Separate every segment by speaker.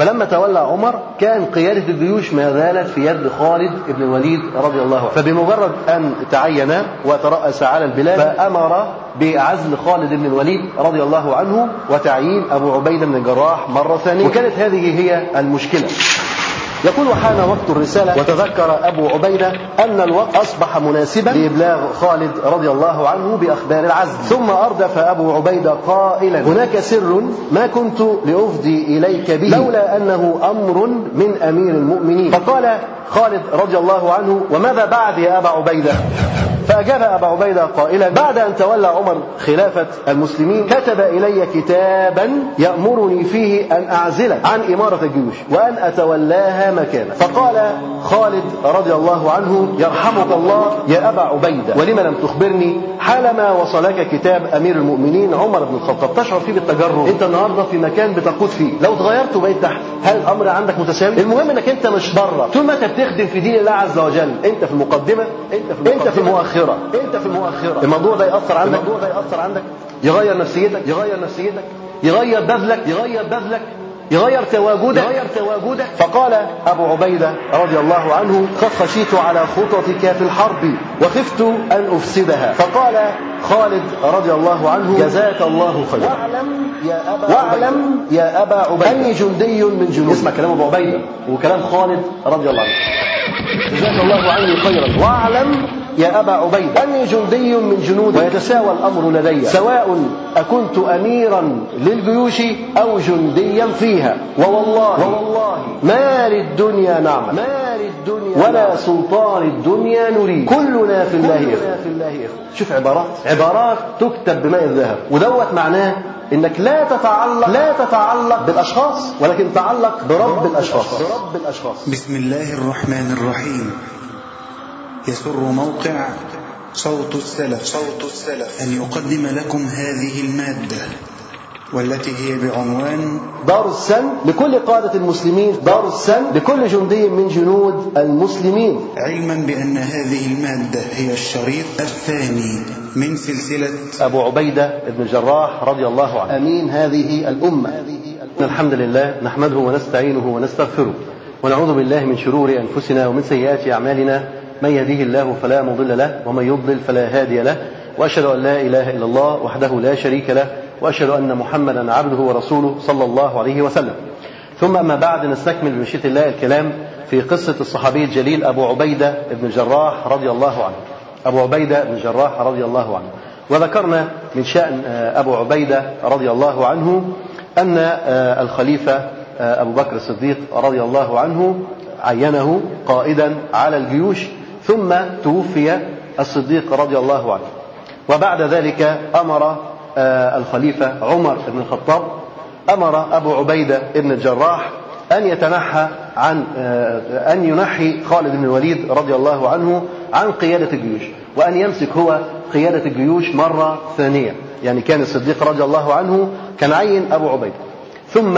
Speaker 1: فلما تولى عمر كان قيادة الجيوش ما زالت في يد خالد بن الوليد رضي الله عنه. فبمجرد أن تعين وترأس على البلاد فأمر بعزل خالد بن الوليد رضي الله عنه وتعيين أبو عبيدة بن الجراح مرة ثانية. وكانت هذه هي المشكلة. يقول وحان وقت الرسالة وتذكر أبو عبيدة أن الوقت أصبح مناسبا لإبلاغ خالد رضي الله عنه بأخبار العزل ثم أردف أبو عبيدة قائلا هناك سر ما كنت لأفضي إليك به. لولا أنه أمر من أمير المؤمنين. فقال خالد رضي الله عنه وماذا بعد يا أبا عبيدة؟ فأجاب أبا عبيدة قائلا بعد أن تولى عمر خلافة المسلمين كتب إلي كتابا يأمرني فيه أن أعزلك عن إمارة الجيوش وأن أتولاها مكانه. فقال خالد رضي الله عنه يرحمك الله يا أبا عبيدة ولم لم تخبرني حالما وصلك كتاب أمير المؤمنين عمر بن الخطاب؟ تشعر فيه بالتجرد. أنت النهاردة في مكان بتقود فيه. لو اتغيرت وبقيت تحت هل الأمر عندك متساوي؟ المهم أنك أنت مش بره. طول ما بتخدم في دين الله عز وجل. أنت في المقدمة أنت في المقدمة أنت في المؤخرة. أنت في المؤخرة. الموضوع ده يأثر عندك؟ الموضوع ده يأثر عندك. يغير نفسيتك؟ يغير نفسيتك. يغير بذلك؟ يغير بذلك. يغير تواجدك يغير تواجدك فقال أبو عبيدة رضي الله عنه قد خشيت على خططك في الحرب وخفت أن أفسدها. فقال خالد رضي الله عنه جزاك الله خيرا. واعلم يا أبا واعلم يا أبا عبيدة. أني جندي من جنود. اسمع كلام أبو عبيدة وكلام خالد رضي الله عنه. جزاك الله عني خيرا. واعلم يا أبا عبيد أني جندي من جنود ويتساوى الأمر لدي. سواء أكنت أميرا للجيوش أو جنديا فيها. ووالله. ووالله. ما للدنيا نعمة ما للدنيا ولا سلطان الدنيا نريد. كلنا في الله كلنا في الله شوف عبارات. عبارات تكتب بماء الذهب. ودوت معناه إنك لا تتعلق لا تتعلق بالأشخاص ولكن تعلق برب الأشخاص. برب الأشخاص.
Speaker 2: بسم الله الرحمن الرحيم. يسر موقع صوت السلف. صوت السلف. أن يقدم لكم هذه المادة والتي هي بعنوان
Speaker 1: دار السن لكل قادة المسلمين دار السن لكل جندي من جنود المسلمين.
Speaker 2: علما بأن هذه المادة هي الشريط الثاني من سلسلة
Speaker 1: أبو عبيدة بن الجراح رضي الله عنه. أمين هذه الأمة. الحمد لله نحمده ونستعينه ونستغفره ونعوذ بالله من شرور أنفسنا ومن سيئات أعمالنا. من يهديه الله فلا مضل له ومن يضلل فلا هادي له. وأشهد أن لا إله إلا الله وحده لا شريك له وأشهد أن محمدا عبده ورسوله صلى الله عليه وسلم. ثم أما بعد نستكمل بمشيئه الله الكلام في قصة الصحابي الجليل أبو عبيدة بن الجراح رضي الله عنه. أبو عبيدة بن الجراح رضي الله عنه. وذكرنا من شأن أبو عبيدة رضي الله عنه أن الخليفة أبو بكر الصديق رضي الله عنه عينه قائدا على الجيوش ثم توفي الصديق رضي الله عنه. وبعد ذلك أمر الخليفة عمر بن الخطاب أمر أبو عبيدة بن الجراح أن يتنحى عن أن ينحي خالد بن الوليد رضي الله عنه عن قيادة الجيوش وأن يمسك هو قيادة الجيوش مرة ثانية. يعني كان الصديق رضي الله عنه كان عين أبو عبيدة. ثم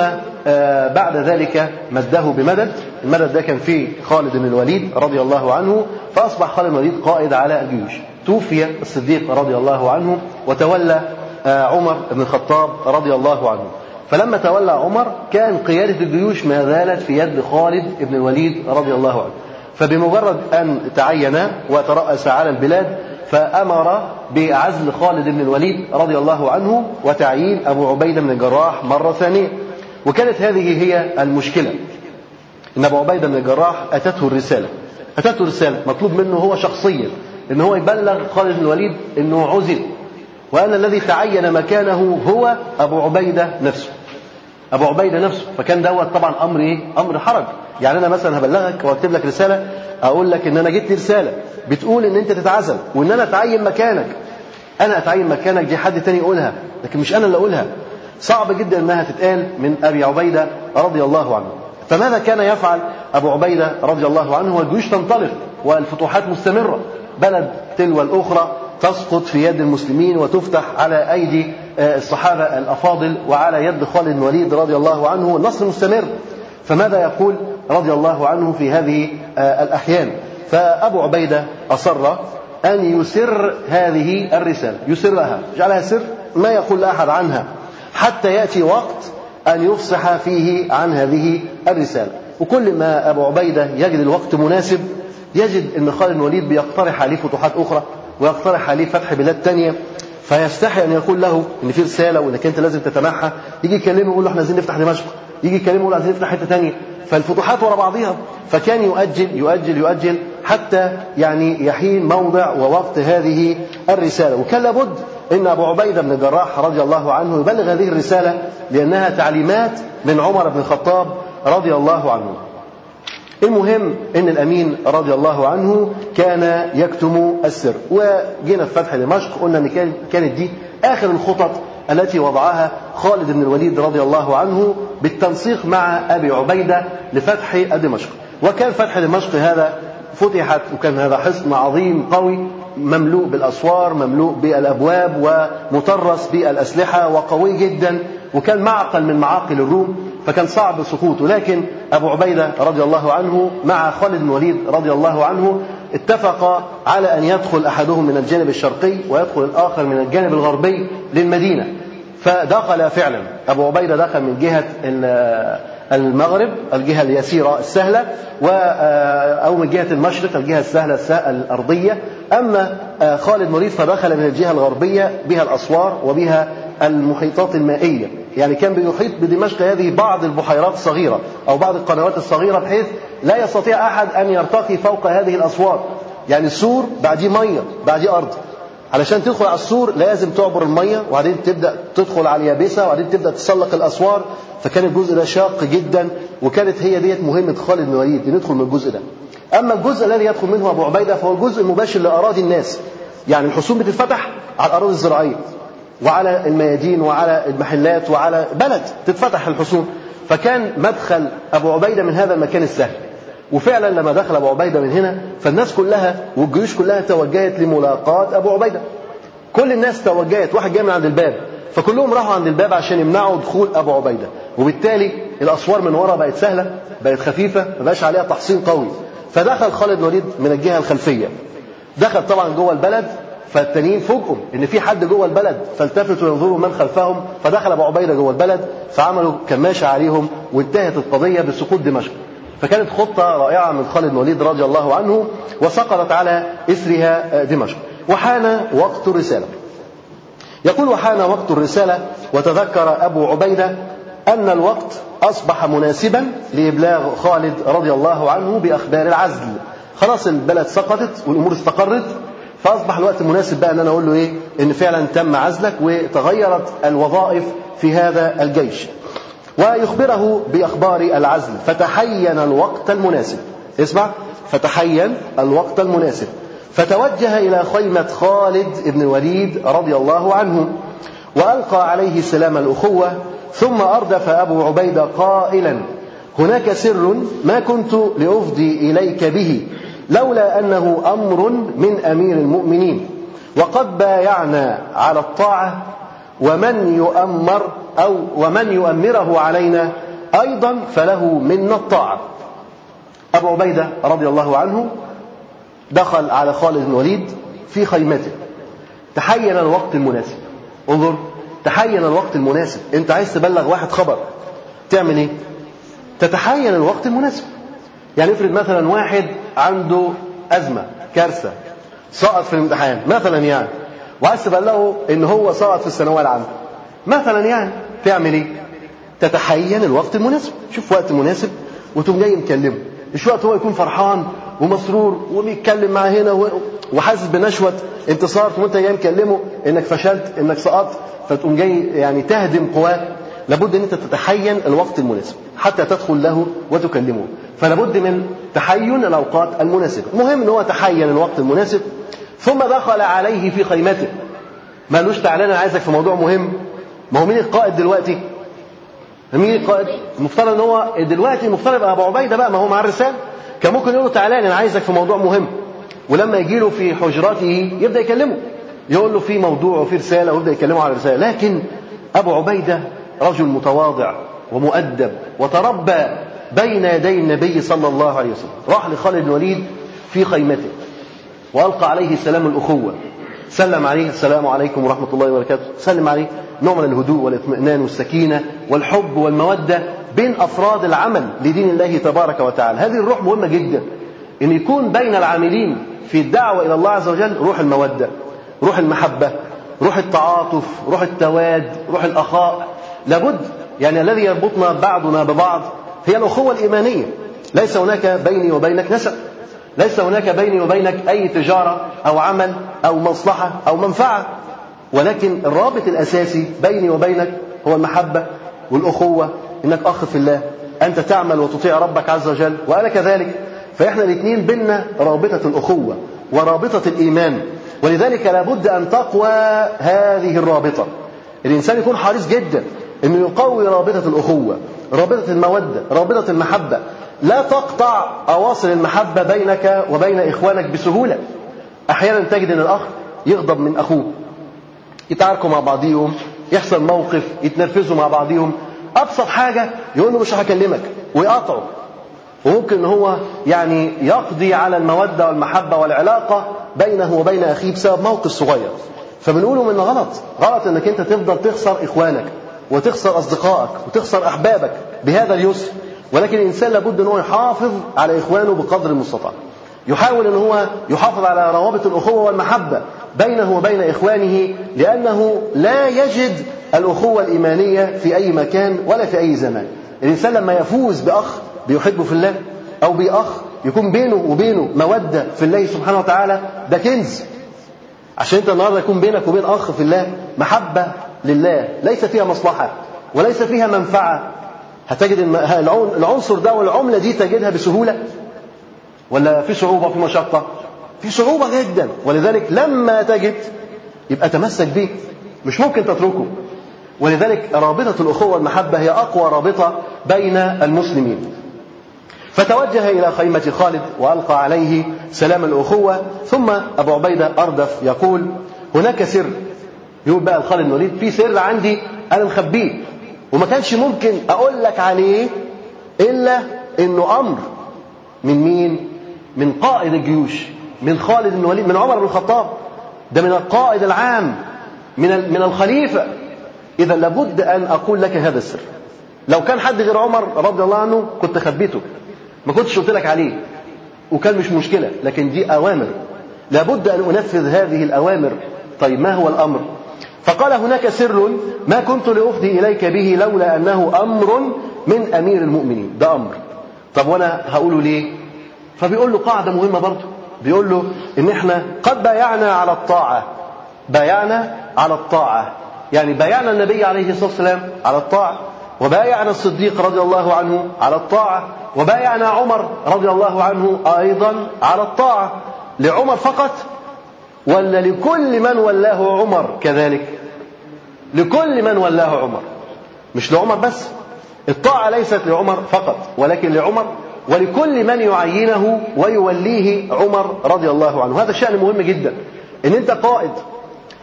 Speaker 1: بعد ذلك مده بمدد. المدد ده كان فيه خالد بن الوليد رضي الله عنه فأصبح خالد بن الوليد قائد على الجيوش. توفي الصديق رضي الله عنه وتولى عمر بن الخطاب رضي الله عنه. فلما تولى عمر كان قيادة الجيوش ما زالت في يد خالد بن الوليد رضي الله عنه. فبمجرد أن تعين وترأس على البلاد فأمر بعزل خالد بن الوليد رضي الله عنه وتعيين أبو عبيدة بن الجراح مرة ثانية. وكانت هذه هي المشكلة. إن أبو عبيدة بن الجراح أتته الرسالة. أتته الرسالة. مطلوب منه هو شخصيا إن هو يبلغ خالد بن الوليد إنه عزل. وأن الذي تعين مكانه هو أبو عبيدة نفسه. أبو عبيدة نفسه. فكان دوت طبعا أمر إيه؟ أمر حرج. يعني أنا مثلا هبلغك وأكتب لك رسالة أقول لك إن أنا جبت لي رسالة بتقول إن أنت تتعزل وإن أنا أتعين مكانك. أنا أتعين مكانك دي حد تاني يقولها لكن مش أنا اللي أقولها. صعب جدا إنها تتقال من أبي عبيدة رضي الله عنه. فماذا كان يفعل أبو عبيدة رضي الله عنه؟ والجيوش تنطلق والفتوحات مستمرة. بلد تلو الأخرى تسقط في يد المسلمين وتفتح على أيدي الصحابة الأفاضل وعلى يد خالد بن الوليد رضي الله عنه النصر مستمر. فماذا يقول رضي الله عنه في هذه الأحيان؟ فأبو عبيدة أصر أن يسر هذه الرسالة يسرها. جعلها سر ما يقول لاحد عنها. حتى يأتي وقت أن يفصح فيه عن هذه الرسالة. وكل ما أبو عبيدة يجد الوقت مناسب يجد أن خالد الوليد بيقترح عليه فتوحات أخرى ويقترح عليه فتح بلاد تانية فيستحي أن يقول له إن في رسالة وإنك أنت لازم تتمحى يجي يكلمه يقول له إحنا عايزين نفتح دمشق يجي يكلمه يقول عايزين نفتح حتة ثانية فالفتوحات ورا بعضها فكان يؤجل يؤجل يؤجل حتى يعني يحين موضع ووقت هذه الرسالة. وكان لابد إن أبو عبيدة بن الجراح رضي الله عنه يبلغ هذه الرسالة لأنها تعليمات من عمر بن الخطاب رضي الله عنه. المهم إن الأمين رضي الله عنه كان يكتم السر. وجينا في فتح دمشق قلنا إن كانت دي آخر الخطط التي وضعها خالد بن الوليد رضي الله عنه بالتنسيق مع أبي عبيدة لفتح دمشق. وكان فتح دمشق هذا فتحت وكان هذا حصن عظيم قوي مملوء بالأسوار مملوء بالأبواب ومطرس بالأسلحة وقوي جدا. وكان معقل من معاقل الروم فكان صعب سقوطه لكن أبو عبيدة رضي الله عنه مع خالد بن الوليد رضي الله عنه اتفق على أن يدخل أحدهم من الجانب الشرقي ويدخل الآخر من الجانب الغربي للمدينة. فدخل فعلا. أبو عبيدة دخل من جهة المغرب الجهة اليسيرة السهلة أو من جهة المشرق الجهة السهلة الأرضية. أما خالد مريد فدخل من الجهة الغربية بها الأسوار وبها المحيطات المائية. يعني كان بيحيط بدمشق هذه بعض البحيرات الصغيرة أو بعض القنوات الصغيرة بحيث لا يستطيع أحد أن يرتقي فوق هذه الأسوار. يعني السور بعديه مية بعديه أرض. علشان تدخل على السور لازم تعبر المية وبعدين تبدأ تدخل على اليابسة وبعدين تبدأ تسلق الأسوار. فكان الجزء ده شاق جدا وكانت هي ديت مهمة خالد بن الوليد ندخل من الجزء ده. أما الجزء الذي يدخل منه أبو عبيدة فهو الجزء المباشر لأراضي الناس. يعني الحصون بتتفتح على الأراضي الزراعية وعلى الميادين وعلى المحلات وعلى بلد تتفتح الحصون فكان مدخل أبو عبيدة من هذا المكان السهل. وفعلا لما دخل أبو عبيدة من هنا فالناس كلها والجيوش كلها توجهت لملاقاة أبو عبيدة. كل الناس توجهت واحد جاي من عند الباب. فكلهم راحوا عند الباب عشان يمنعوا دخول أبو عبيدة. وبالتالي الأسوار من ورا بقت سهلة بقت خفيفة ما بقاش عليها تحصين قوي. فدخل خالد الوليد من الجهة الخلفية. دخل طبعا جوه البلد فالتانيين فوجئوا إن في حد جوه البلد فالتفتوا ينظروا من خلفهم. فدخل أبو عبيدة جوه البلد فعملوا كماشة عليهم وانتهت القضية بسقوط دمشق. فكانت خطة رائعة من خالد بن الوليد رضي الله عنه وسقطت على إثرها دمشق. وحان وقت الرسالة. يقول وحان وقت الرسالة وتذكر أبو عبيدة أن الوقت أصبح مناسبا لإبلاغ خالد رضي الله عنه بأخبار العزل. خلاص البلد سقطت والأمور استقرت فأصبح الوقت مناسب بقى إن أنا أقول له إيه؟ إن فعلا تم عزلك وتغيرت الوظائف في هذا الجيش. ويخبره بأخبار العزل. فتحين الوقت المناسب. اسمع. فتحين الوقت المناسب. فتوجه إلى خيمة خالد بن الوليد رضي الله عنه وألقى عليه سلام الأخوة ثم أردف أبو عبيده قائلا هناك سر ما كنت لافضي إليك به لولا أنه أمر من أمير المؤمنين. وقد بايعنا على الطاعة ومن يؤمر أو ومن يؤمره علينا أيضا فله منا الطاعة. أبو عبيدة رضي الله عنه دخل على خالد بن الوليد في خيمته. تحين الوقت المناسب. انظر تحين الوقت المناسب. أنت عايز تبلغ واحد خبر. تعمل إيه؟ تتحين الوقت المناسب. يعني افرض مثلا واحد عنده أزمة كارثة سقط في الامتحان مثلا يعني وعايز تبلغه إن هو سقط في الثانوية العامة. مثلا يعني تعمل إيه تتحين الوقت المناسب. شوف وقت مناسب وتقوم جاي مكلمه. مش وقت هو يكون فرحان ومسرور وبيتكلم معاه هنا وحاسس بنشوة انتصار وانت جاي مكلمه إنك فشلت إنك سقطت فتقوم جاي يعني تهدم قواه. لابد إن أنت تتحين الوقت المناسب حتى تدخل له وتكلمه. فلابد من تحين الأوقات المناسبة. المهم إن هو تحين الوقت المناسب. ثم دخل عليه في خيمته. ما قالوش تعالى أنا عايزك في موضوع مهم. ما هو مين القائد دلوقتي؟ مين القائد؟ المفترض إن هو دلوقتي المفترض يبقى أبو عبيدة بقى ما هو مع الرساله كان ممكن يقول له تعالى أنا عايزك في موضوع مهم. ولما يجي له في حجراته يبدأ يكلمه. يقول له في موضوع وفي رسالة ويبدأ يكلمه على الرساله لكن أبو عبيدة رجل متواضع ومؤدب وتربى بين يدي النبي صلى الله عليه وسلم. راح لخالد الوليد في خيمته. وألقى عليه سلام الأخوة. سلم عليه. السلام عليكم ورحمة الله وبركاته. سلم عليه. نوع من الهدوء والإطمئنان والسكينة والحب والمودة بين أفراد العمل لدين الله تبارك وتعالى. هذه الروح مهمة جدا. أن يكون بين العاملين في الدعوة إلى الله عز وجل روح المودة روح المحبة روح التعاطف روح التواد روح الأخاء. لابد يعني الذي يربطنا بعضنا ببعض هي الأخوة الإيمانية. ليس هناك بيني وبينك نسب. ليس هناك بيني وبينك أي تجارة أو عمل أو مصلحة أو منفعة. ولكن الرابط الأساسي بيني وبينك هو المحبة والأخوة إنك أخ في الله أنت تعمل وتطيع ربك عز وجل وأنا كذلك. فإحنا الاثنين بيننا رابطة الأخوة ورابطة الإيمان. ولذلك لابد أن تقوى هذه الرابطة. الإنسان يكون حريص جدا أنه يقوي رابطة الأخوة رابطة المودة رابطة المحبة. لا تقطع أواصر المحبة بينك وبين إخوانك بسهولة. أحيانا تجد أن الأخ يغضب من أخوه. يتعاركوا مع بعضيهم يحصل موقف يتنرفزوا مع بعضيهم. أبسط حاجة يقول له مش هكلمك ويقاطعه. وممكن إن هو يعني يقضي على المودة والمحبة والعلاقة بينه وبين أخيه بسبب موقف صغير. فبنقول انه غلط. غلط إنك أنت تفضل تخسر إخوانك وتخسر أصدقائك وتخسر أحبابك بهذا اليسر. ولكن الإنسان لابد ان هو يحافظ على إخوانه بقدر المستطاع. يحاول ان هو يحافظ على روابط الأخوة والمحبة بينه وبين إخوانه لأنه لا يجد الأخوة الإيمانية في أي مكان ولا في أي زمان. الإنسان لما يفوز بأخ بيحبه في الله أو بأخ يكون بينه وبينه مودة في الله سبحانه وتعالى ده كنز. عشان أنت النهارده يكون بينك وبين أخ في الله محبة لله ليس فيها مصلحة وليس فيها منفعة. هتجد العنصر ده والعملة دي تجدها بسهولة؟ ولا في صعوبة في مشقة؟ في صعوبة جدا. ولذلك لما تجد يبقى تمسك به مش ممكن تتركه. ولذلك رابطة الأخوة والمحبة هي أقوى رابطة بين المسلمين. فتوجه إلى خيمة خالد وألقى عليه سلام الأخوة. ثم أبو عبيدة أردف يقول هناك سر. يقول بقى خالد بن الوليد في سر عندي أنا مخبيه وما كانش ممكن أقول لك عليه إلا إنه أمر من مين؟ من قائد الجيوش من خالد بن الوليد من عمر بن الخطاب. ده من القائد العام من من الخليفة. إذا لابد أن أقول لك هذا السر. لو كان حد غير عمر رضي الله عنه كنت خبيته. ما كنتش قلت لك عليه. وكان مش مشكلة لكن دي أوامر. لابد أن أنفذ هذه الأوامر. طيب ما هو الأمر؟ فقال هناك سر ما كنت لأفضي إليك به لولا أنه أمر من أمير المؤمنين. ده أمر. طب وأنا هقوله ليه؟ فبيقول له قاعدة مهمة برضه. بيقول له إن إحنا قد بايعنا على الطاعة. بايعنا على الطاعة. يعني بايعنا النبي عليه الصلاة والسلام على الطاعة. وبايعنا الصديق رضي الله عنه على الطاعة. وبايعنا عمر رضي الله عنه أيضا على الطاعة. لعمر فقط ولا لكل من ولاه عمر. كذلك. لكل من ولاه عمر. مش لعمر بس. الطاعة ليست لعمر فقط ولكن لعمر. ولكل من يعينه ويوليه عمر رضي الله عنه. هذا شأن مهم جدا. إن أنت قائد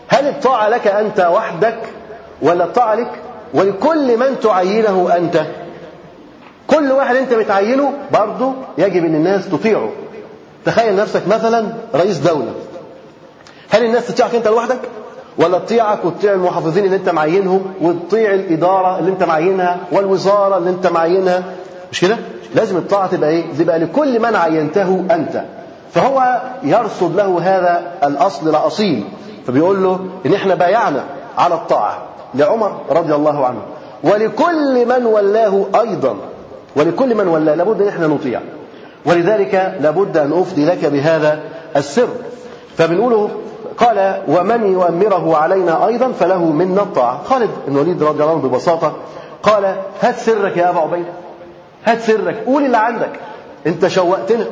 Speaker 1: هل الطاعة لك أنت وحدك ولا الطاعة لك؟ ولكل من تعينه أنت. كل واحد أنت بتعينه برضه يجب إن الناس تطيعه. تخيل نفسك مثلا رئيس دولة. هل الناس تطيعك انت لوحدك؟ ولا تطيعك وتطيع المحافظين اللي انت معينهم وتطيع الإدارة اللي انت معينها والوزارة اللي انت معينها؟ مش كده؟ لازم الطاعة تبقى إيه؟ تبقى لكل من عينته أنت. فهو يرصد له هذا الأصل الأصيل. فبيقول له إن إحنا بايعنا على الطاعة لعمر رضي الله عنه. ولكل من ولاه أيضا. ولكل من ولاه لابد إن إحنا نطيع. ولذلك لابد أن أفدي لك بهذا السر. فبنقوله قال ومن يؤمره علينا أيضا فله منا الطاعة. خالد بن الوليد رضي الله عنه ببساطة قال هات سرك يا أبا عبيدة هات سرك قول اللي عندك. أنت شوقتنا.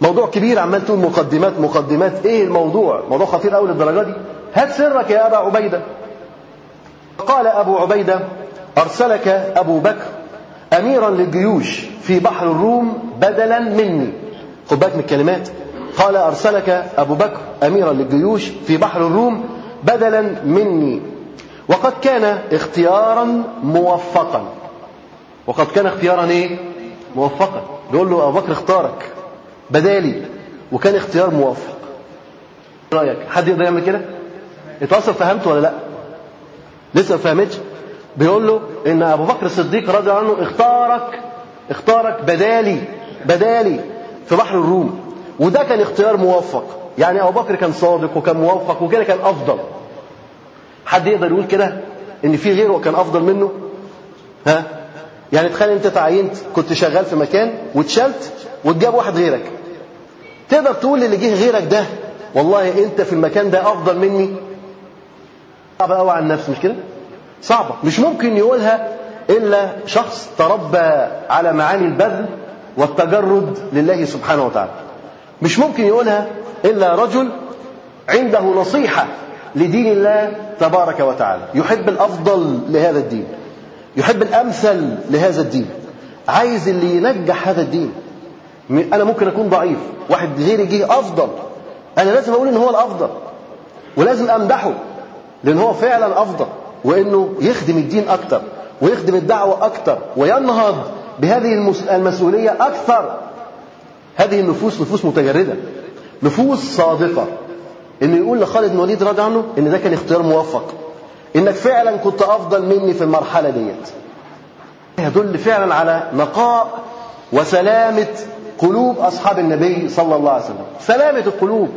Speaker 1: موضوع كبير عمال تقول مقدمات مقدمات. إيه الموضوع؟ موضوع خطير قوي للدرجة دي. هات سرك يا أبا عبيدة. قال أبو عبيدة أرسلك أبو بكر أميرا للجيوش في بحر الروم بدلا مني. خد بالك من الكلمات. قال أرسلك أبو بكر أميرا للجيوش في بحر الروم بدلا مني. وقد كان اختيارا موفقا. وقد كان اختيارا إيه؟ موفقا. بيقول له أبو بكر اختارك. بدالي. وكان اختيار موفق. رأيك؟ حد يقدر يعمل كده؟ أنت أصلا فهمت ولا لأ؟ لسه ما فهمتش؟ بيقول له إن أبو بكر الصديق رضي الله عنه اختارك اختارك بدالي بدالي في بحر الروم. وده كان اختيار موفق. يعني أبو بكر كان صادق وكان موفق وكده كان أفضل. حد يقدر يقول كده؟ إن في غيره كان أفضل منه؟ ها؟ يعني تخيل أنت تعينت كنت شغال في مكان واتشلت واتجاب واحد غيرك. تقدر تقول اللي جه غيرك ده والله أنت في المكان ده أفضل مني؟ صعبه قوي على النفس مش كده؟ صعبة. مش ممكن يقولها إلا شخص تربى على معاني البذل والتجرد لله سبحانه وتعالى. مش ممكن يقولها إلا رجل عنده نصيحة لدين الله تبارك وتعالى. يحب الأفضل لهذا الدين. يحب الأمثل لهذا الدين. عايز اللي ينجح هذا الدين. أنا ممكن أكون ضعيف. واحد غيري جه أفضل. أنا لازم أقول إن هو الأفضل. ولازم أمدحه. لأن هو فعلا أفضل. وإنه يخدم الدين أكتر. ويخدم الدعوة أكتر. وينهض بهذه المسؤولية أكثر. هذه النفوس نفوس متجردة. نفوس صادقة. انه يقول لخالد بن وليد رضي عنه إن ده كان اختيار موفق. إنك فعلا كنت أفضل مني في المرحلة ديت. يدل فعلا على نقاء وسلامة قلوب أصحاب النبي صلى الله عليه وسلم. سلامة القلوب.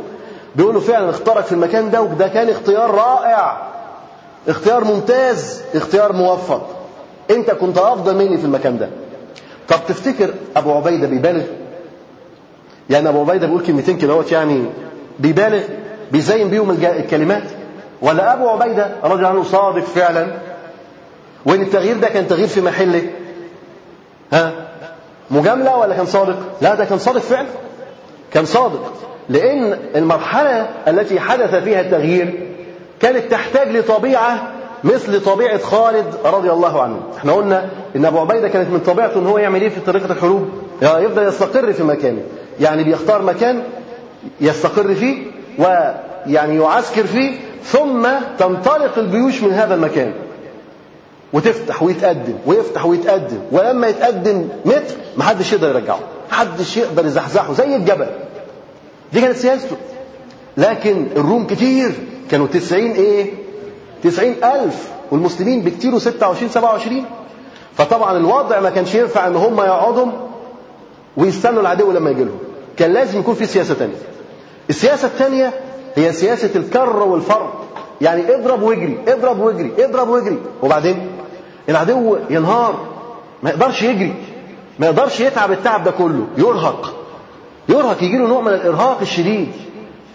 Speaker 1: بيقولوا فعلا اختارك في المكان ده وده كان اختيار رائع. اختيار ممتاز اختيار موفق. أنت كنت أفضل مني في المكان ده. طب تفتكر أبو عبيدة بيبالغ؟ يعني أبو عبيدة بيقول كلمتين كده يعني بيبالغ بيزين بيهم الكلمات. ولا أبو عبيدة رضي عنه صادق فعلا. وإن التغيير ده كان تغيير في محله. ها؟ مجاملة ولا كان صادق؟ لا ده كان صادق فعلا. كان صادق. لأن المرحلة التي حدث فيها التغيير كانت تحتاج لطبيعة مثل طبيعة خالد رضي الله عنه. إحنا قلنا إن أبو عبيدة كانت من طبيعته إن هو يعمل إيه في طريقة الحروب؟ يفضل يستقر في مكانه. يعني بيختار مكان يستقر فيه ويعني يعسكر فيه ثم تنطلق الجيوش من هذا المكان. وتفتح ويتقدم ويفتح ويتقدم ولما يتقدم متر محدش يقدر يرجعه محدش يقدر يزحزحه زي الجبل. دي كانت سياسته. لكن الروم كتير كانوا تسعين إيه؟ تسعين ألف والمسلمين بكتير ستة وعشرين سبعة وعشرين. فطبعا الوضع ما كانش ينفع إن هم يقعدوا ويستنوا العدو لما يجي لهم كان لازم يكون في سياسة تانية. السياسة الثانية هي سياسة الكر والفر يعني اضرب واجري اضرب واجري اضرب واجري. وبعدين العدو ينهار. ما يقدرش يجري. ما يقدرش يتعب التعب ده كله. يرهق. يرهق يجي له نوع من الإرهاق الشديد.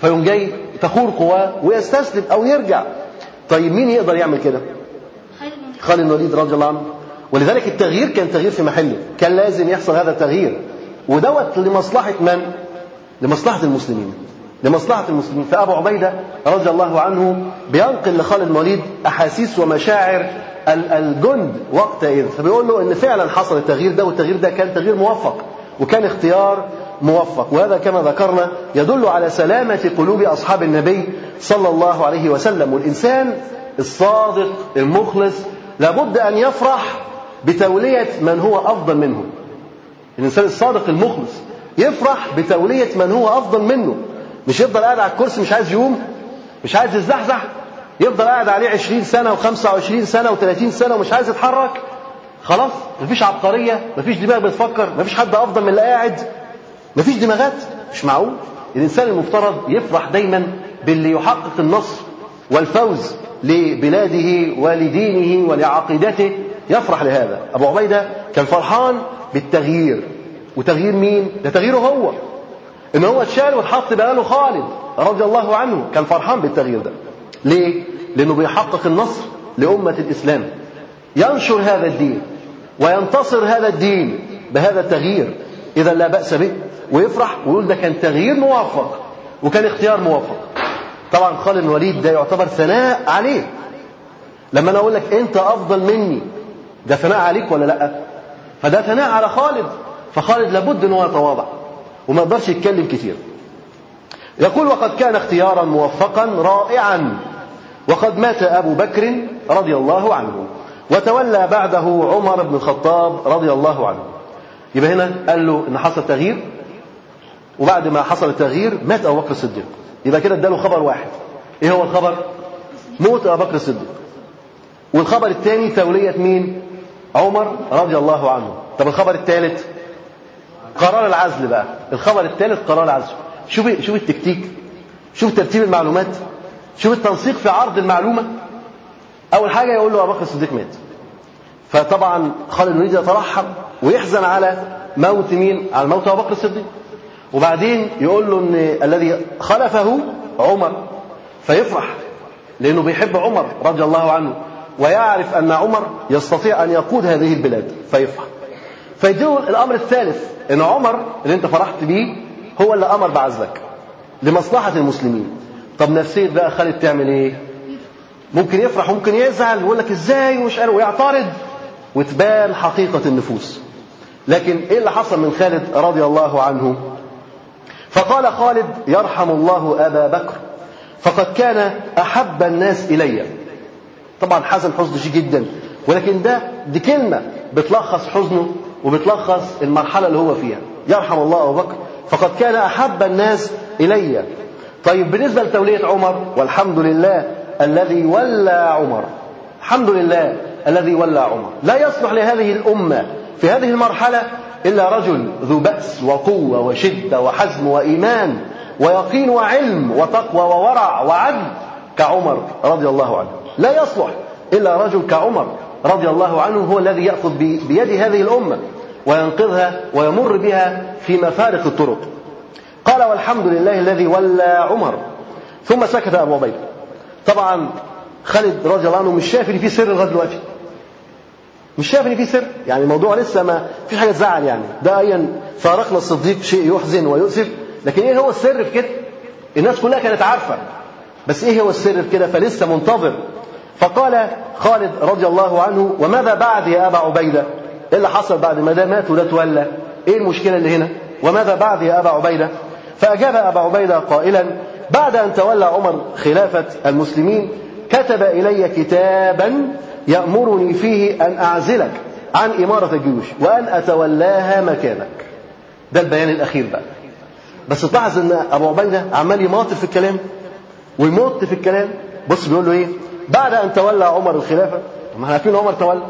Speaker 1: فيقوم جاي تخور قواه ويستسلم أو يرجع. طيب مين يقدر يعمل كده؟ خالد بن الوليد رضي الله عنه. ولذلك التغيير كان تغيير في محله. كان لازم يحصل هذا التغيير. ودوت لمصلحة من؟ لمصلحة المسلمين. لمصلحة المسلمين. فأبو عبيدة رضي الله عنه بينقل لخالد الوليد أحاسيس ومشاعر الجند وقتئذ فبيقول له إن فعلا حصل التغيير ده والتغيير ده كان تغيير موفق وكان اختيار موفق. وهذا كما ذكرنا يدل على سلامة قلوب أصحاب النبي صلى الله عليه وسلم. والإنسان الصادق المخلص لابد أن يفرح بتولية من هو أفضل منه. الإنسان الصادق المخلص يفرح بتولية من هو أفضل منه. مش يفضل قاعد على الكرسي مش عايز يقوم مش عايز يزحزح يفضل قاعد عليه 20 سنة و25 سنة و30 سنة ومش عايز يتحرك. خلاص مفيش عبقرية مفيش دماغ بتفكر مفيش حد أفضل من اللي قاعد. مفيش دماغات مش معقول. الإنسان المفترض يفرح دايما باللي يحقق النصر والفوز لبلاده ولدينه ولعقيدته. يفرح لهذا. أبو عبيدة كان فرحان بالتغيير. وتغيير مين؟ ده تغييره هو. إن هو اتشال واتحط بقاله خالد رضي الله عنه كان فرحان بالتغيير ده. ليه؟ لأنه بيحقق النصر لأمة الإسلام. ينشر هذا الدين وينتصر هذا الدين بهذا التغيير. إذا لا بأس به. ويفرح ويقول ده كان تغيير موفق وكان اختيار موفق. طبعا خالد الوليد ده يعتبر ثناء عليه لما أنا أقول لك أنت أفضل مني ده ثناء عليك ولا لأ؟ فده ثناء على خالد فخالد لابد إن هو يتواضع وما يقدرش يتكلم كتير. يقول وقد كان اختيارا موفقا رائعا وقد مات أبو بكر رضي الله عنه وتولى بعده عمر بن الخطاب رضي الله عنه. يبقى هنا قال له إن حصل تغيير وبعد ما حصل التغيير مات أبو بكر الصديق. يبقى كده اداله خبر واحد. إيه هو الخبر؟ موت أبو بكر الصديق. والخبر الثاني تولية مين؟ عمر رضي الله عنه. طب الخبر الثالث قرار العزل بقى. الخبر الثالث قرار العزل. شوف شوف التكتيك. شوف ترتيب المعلومات. شوف التنسيق في عرض المعلومة. أول حاجة يقول له أبو بكر الصديق مات. فطبعا خالد بن الوليد يترحم ويحزن على موت مين؟ على موت أبو بكر الصديق. وبعدين يقول له إن الذي خلفه عمر. فيفرح لأنه بيحب عمر رضي الله عنه. ويعرف أن عمر يستطيع أن يقود هذه البلاد فيفرح فيديله الأمر الثالث إن عمر اللي أنت فرحت بيه هو اللي أمر بعزلك لمصلحة المسلمين. طب نفسية بقى خالد تعمل إيه؟ ممكن يفرح ممكن يزعل ويقول لك إزاي ومش قال ويعترض وتبان حقيقة النفوس. لكن إيه اللي حصل من خالد رضي الله عنه؟ فقال خالد يرحم الله أبا بكر فقد كان أحب الناس إلي. طبعا حزن حزن شديد جدا. ولكن ده دي كلمة بتلخص حزنه وبتلخص المرحلة اللي هو فيها. يرحم الله أبو بكر فقد كان أحب الناس إلي. طيب بالنسبة لتولية عمر والحمد لله الذي ولى عمر. الحمد لله الذي ولى عمر. لا يصلح لهذه الأمة في هذه المرحلة إلا رجل ذو بأس وقوة وشدة وحزم وإيمان ويقين وعلم وتقوى وورع وعدل كعمر رضي الله عنه. لا يصلح إلا رجل كعمر رضي الله عنه هو الذي يأخذ بيد هذه الأمة وينقذها ويمر بها في مفارق الطرق. قال والحمد لله الذي ولى عمر. ثم سكت أبو عبيده طبعا خالد رضي الله عنه مش شايف في سر لغاية دلوقتي. مش شايف إن في سر. يعني الموضوع لسه ما فيش حاجة تزعل يعني. ده ايا فارقنا الصديق شيء يحزن ويؤسف. لكن إيه هو السر في كده؟ الناس كلها كانت عارفة. بس إيه هو السر في كده؟ فلسه منتظر. فقال خالد رضي الله عنه وماذا بعد يا أبا عبيدة؟ إيه اللي حصل بعد ما ده مات وده تولى؟ إيه المشكلة اللي هنا؟ وماذا بعد يا أبا عبيدة؟ فأجاب أبا عبيدة قائلا بعد أن تولى عمر خلافة المسلمين كتب إلي كتابا يأمرني فيه أن أعزلك عن إمارة الجيوش وأن أتولاها مكانك. ده البيان الأخير بقى. بس تلاحظ إن أبو عبيدة عمال يماطل في الكلام ويمط في الكلام. بص بيقول له إيه؟ بعد أن تولى عمر الخلافة ما إحنا عارفين عمر تولى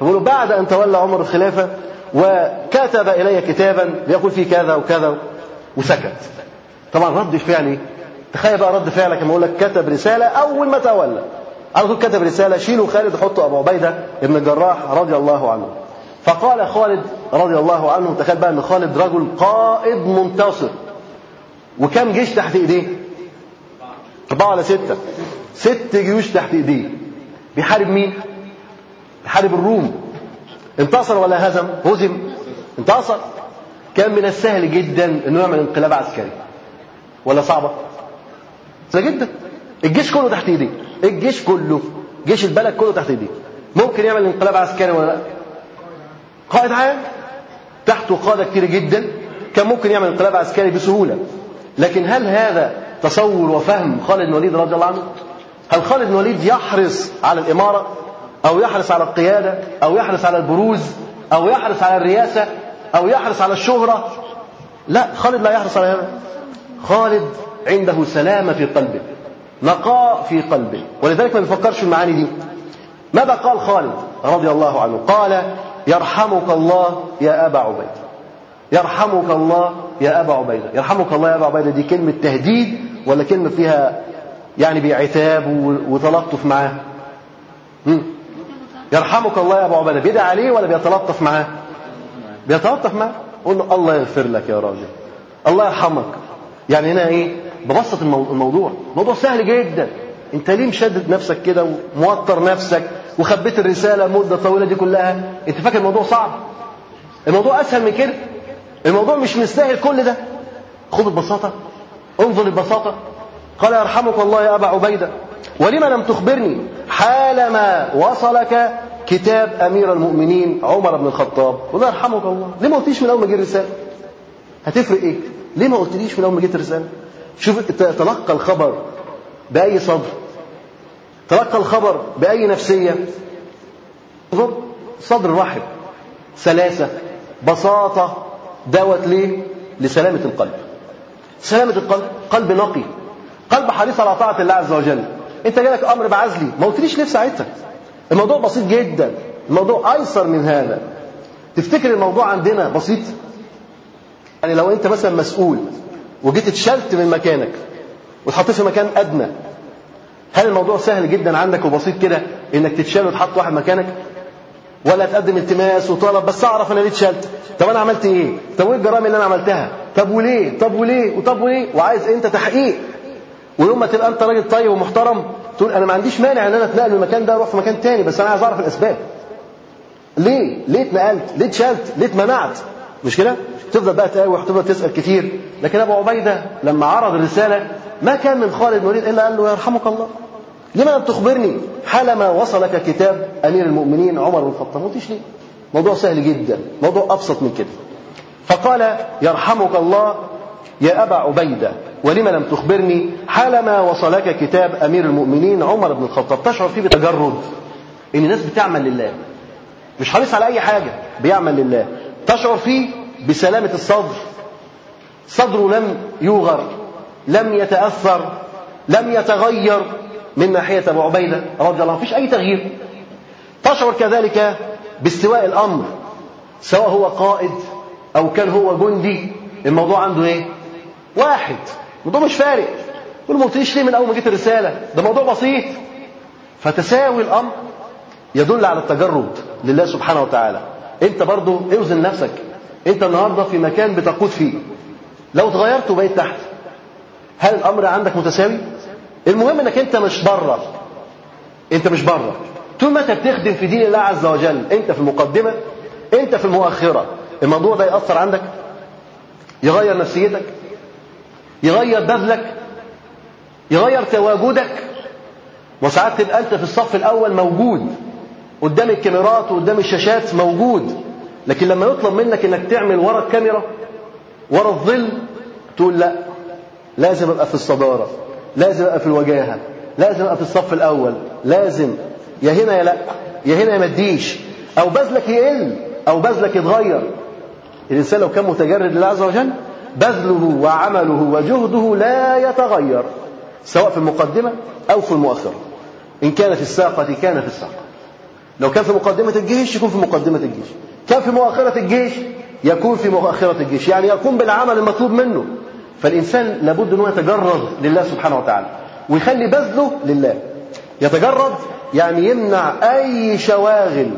Speaker 1: فبيقول له بعد أن تولى عمر الخلافة وكتب إلي كتابا بيقول فيه كذا وكذا وسكت. طبعا رد فعلي تخيل بقى رد فعلك لما أقول لك كتب رسالة أول ما تولى. على طول كتب رسالة شيلوا خالد وحطوا أبو عبيدة ابن الجراح رضي الله عنه. فقال خالد رضي الله عنه تخيل بقى إن خالد رجل قائد منتصر. وكم جيش تحت إيديه؟ أربعة ولا ستة؟ ست جيوش تحت إيديه. بيحارب مين؟ بيحارب الروم. انتصر ولا هزم؟ هزم. انتصر. كان من السهل جدا إنه يعمل انقلاب عسكري. ولا صعبة؟ سهلة جدا. الجيش كله تحت إيديه. الجيش كله. جيش البلد كله تحت إيديه. ممكن يعمل انقلاب عسكري ولا لأ؟ قائد عام؟ تحته قادة كتير جدا. كان ممكن يعمل انقلاب عسكري بسهولة. لكن هل هذا تصور وفهم خالد بن الوليد رضي الله عنه؟ هل خالد بن الوليد يحرص على الإمارة؟ أو يحرص على القيادة؟ أو يحرص على البروز؟ أو يحرص على الرياسة أو يحرص على الشهرة؟ لا خالد لا يحرص على هذا. خالد عنده سلامة في قلبه نقاء في قلبه. ولذلك ما بيفكرش في المعاني دي. ماذا قال خالد رضي الله عنه؟ قال يرحمك الله يا أبا عبيد. يرحمك الله يا أبا عبيدة. يرحمك الله يا أبا عبيدة دي كلمة تهديد ولا كلمة فيها يعني بعتاب وتلطف معاه؟ يرحمك الله يا أبا عبيدة. بيدعي عليه ولا بيتلطف معاه؟ بيتلطف معاه. قول له الله يغفر لك يا راجل. الله يرحمك. يعني هنا إيه؟ ببسط الموضوع الموضوع. سهل جدا. أنت ليه مشدد نفسك كده وموتر نفسك وخبيت الرسالة مدة طويلة دي كلها؟ أنت فاكر الموضوع صعب؟ الموضوع أسهل من كده؟ الموضوع مش مستاهل كل ده. خذ البساطة انظر البساطة قال يرحمك الله يا أبا عبيدة. ولما لم تخبرني؟ حالما وصلك كتاب أمير المؤمنين عمر بن الخطاب. قل يرحمك الله. ليه ما قلتليش من أول ما جه الرسالة؟ هتفرق إيه؟ ليه ما قلتليش من أول ما جت الرسالة؟ شوف تلقى الخبر بأي صدر تلقى الخبر بأي نفسية. صدر رحب سلاسة. بساطة. دوت ليه؟ لسلامة القلب. سلامة القلب، قلب نقي، قلب حريص على طاعة الله عز وجل، انت جالك أمر بعزلي ما قلتليش ليه في ساعتها؟ الموضوع بسيط جدا. الموضوع أيسر من هذا. تفتكر الموضوع عندنا بسيط؟ يعني لو انت مثلا مسؤول وجيت اتشلت من مكانك واتحطيت في مكان أدنى هل الموضوع سهل جدا عندك وبسيط كده إنك تتشال وتحط واحد مكانك؟ ولا تقدم التماس وطلب بس أعرف أنا ليه اتشلت. طب أنا عملت إيه؟ طب وإيه الجرائم اللي أنا عملتها؟ طب وليه؟ طب وليه؟ وطب وليه؟ وعايز أنت تحقيق. ويوم ما تبقى أنت راجل طيب ومحترم تقول أنا ما عنديش مانع إن أنا أتنقل من المكان ده أروح في مكان تاني بس أنا عايز أعرف الأسباب. ليه؟ ليه اتنقلت؟ ليه اتشلت؟ ليه اتمنعت؟ مش كده؟ تفضل بقى تقاوح وتفضل تسأل كتير. لكن أبو عبيدة لما عرض الرسالة ما كان من خالد الوليد إلا قال له يرحمك الله. لما لم تخبرني؟ حالما وصلك كتاب أمير المؤمنين عمر بن الخطاب. ما ليه؟ موضوع سهل جدا موضوع أبسط من كده. فقال يرحمك الله يا أبا عبيدة ولم لم تخبرني؟ حالما وصلك كتاب أمير المؤمنين عمر بن الخطاب. تشعر فيه بتجرد إن الناس بتعمل لله مش حريص على أي حاجة بيعمل لله. تشعر فيه بسلامة الصدر صدره لم يوغر لم يتأثر لم يتغير. من ناحية أبو عبيدة رضي الله عنه. مفيش أي تغيير. تشعر كذلك باستواء الأمر سواء هو قائد أو كان هو جندي. الموضوع عنده إيه؟ واحد. الموضوع مش فارق. يقول ما قلتليش ليه من أول ما جيت الرسالة؟ ده موضوع بسيط. فتساوي الأمر يدل على التجرد لله سبحانه وتعالى. أنت برضو أوزن نفسك. أنت النهارده في مكان بتقود فيه. لو اتغيرت وبقيت تحت هل الأمر عندك متساوي؟ المهم انك انت مش بره. انت مش بره. طول ما انت بتخدم في دين الله عز وجل انت في المقدمة انت في المؤخرة الموضوع ده يأثر عندك؟ يغير نفسيتك؟ يغير بذلك؟ يغير تواجدك؟ وساعات تبقى انت في الصف الأول موجود. قدام الكاميرات وقدام الشاشات موجود. لكن لما يطلب منك انك تعمل ورا الكاميرا ورا الظل تقول لا لازم أبقى في الصدارة. لازم أبقى في الوجاهة لازم أبقى في الصف الأول لازم. يا هنا يا لا يا هنا يا ما أو بذلك يقل أو بذلك يتغير. الإنسان لو كان متجرد لله عز وجل بذله وعمله وجهده لا يتغير سواء في المقدمة أو في المؤخرة. إن كان في الساقة كان في الساقة. لو كان في مقدمة الجيش يكون في مقدمة الجيش. كان في مؤخرة الجيش يكون في مؤخرة الجيش. يعني يقوم بالعمل المطلوب منه. فالإنسان لابد أنه يتجرد لله سبحانه وتعالى ويخلي بذله لله. يتجرد يعني يمنع أي شواغل